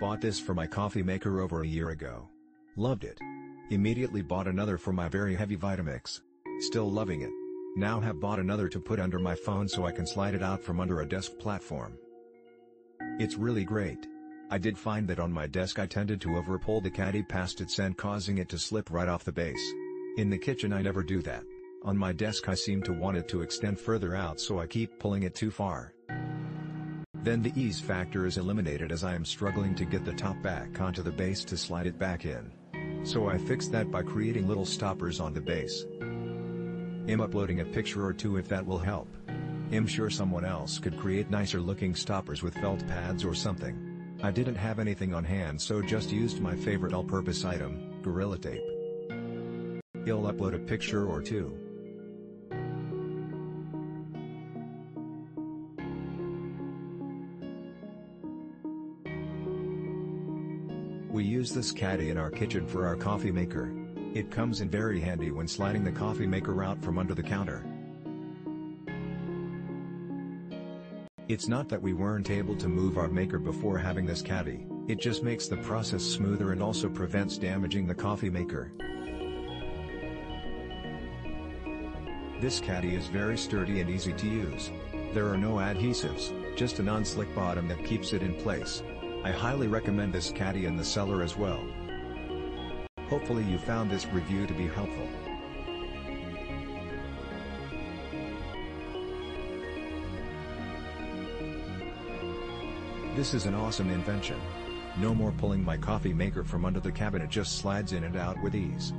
Bought this for my coffee maker over a year ago. Loved it. Immediately bought another for my very heavy Vitamix. Still loving it. Now have bought another to put under my phone so I can slide it out from under a desk platform. It's really great. I did find that on my desk I tended to over pull the caddy past its end causing it to slip right off the base. In the kitchen I never do that. On my desk I seem to want it to extend further out so I keep pulling it too far. Then the ease factor is eliminated as I am struggling to get the top back onto the base to slide it back in. So I fixed that by creating little stoppers on the base. I'm uploading a picture or two if that will help. I'm sure someone else could create nicer looking stoppers with felt pads or something. I didn't have anything on hand so just used my favorite all-purpose item, Gorilla Tape. I'll upload a picture or two. We use this caddy in our kitchen for our coffee maker. It comes in very handy when sliding the coffee maker out from under the counter. It's not that we weren't able to move our maker before having this caddy, it just makes the process smoother and also prevents damaging the coffee maker. This caddy is very sturdy and easy to use. There are no adhesives, just a non-slick bottom that keeps it in place. I highly recommend this caddy in the cellar as well. Hopefully you found this review to be helpful. This is an awesome invention. No more pulling my coffee maker from under the cabinet just slides in and out with ease.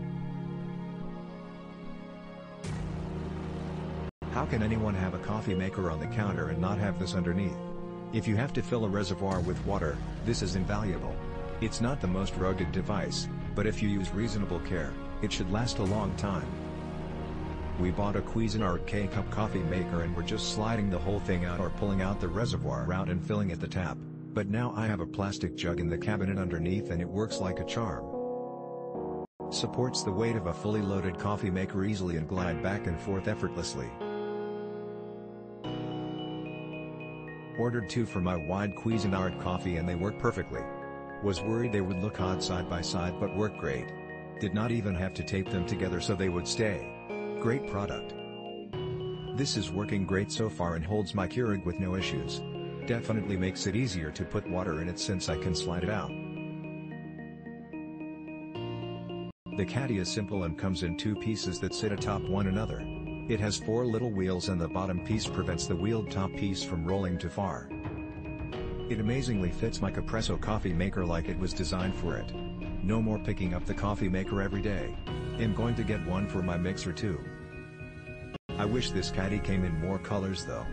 How can anyone have a coffee maker on the counter and not have this underneath? If you have to fill a reservoir with water, this is invaluable. It's not the most rugged device, but if you use reasonable care, it should last a long time. We bought a Cuisinart K-Cup coffee maker and we're just sliding the whole thing out or pulling out the reservoir out and filling at the tap, but now I have a plastic jug in the cabinet underneath and it works like a charm. Supports the weight of a fully loaded coffee maker easily and glide back and forth effortlessly. Ordered two for my wide Cuisinart coffee and they work perfectly. Was worried they would look odd side by side but work great. Did not even have to tape them together so they would stay. Great product. This is working great so far and holds my Keurig with no issues. Definitely makes it easier to put water in it since I can slide it out. The caddy is simple and comes in two pieces that sit atop one another. It has four little wheels and the bottom piece prevents the wheeled top piece from rolling too far. It amazingly fits my Capresso coffee maker like it was designed for it. No more picking up the coffee maker every day. I'm going to get one for my mixer too. I wish this caddy came in more colors though.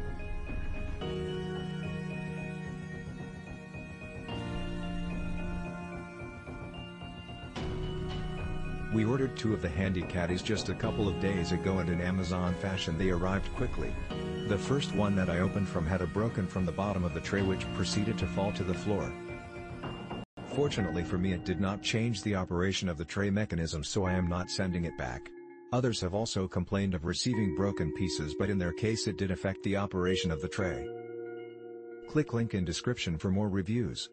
We ordered two of the handy caddies just a couple of days ago and in Amazon fashion they arrived quickly. The first one that I opened from had a broken from the bottom of the tray which proceeded to fall to the floor. Fortunately for me it did not change the operation of the tray mechanism so I am not sending it back. Others have also complained of receiving broken pieces but in their case it did affect the operation of the tray. Click link in description for more reviews.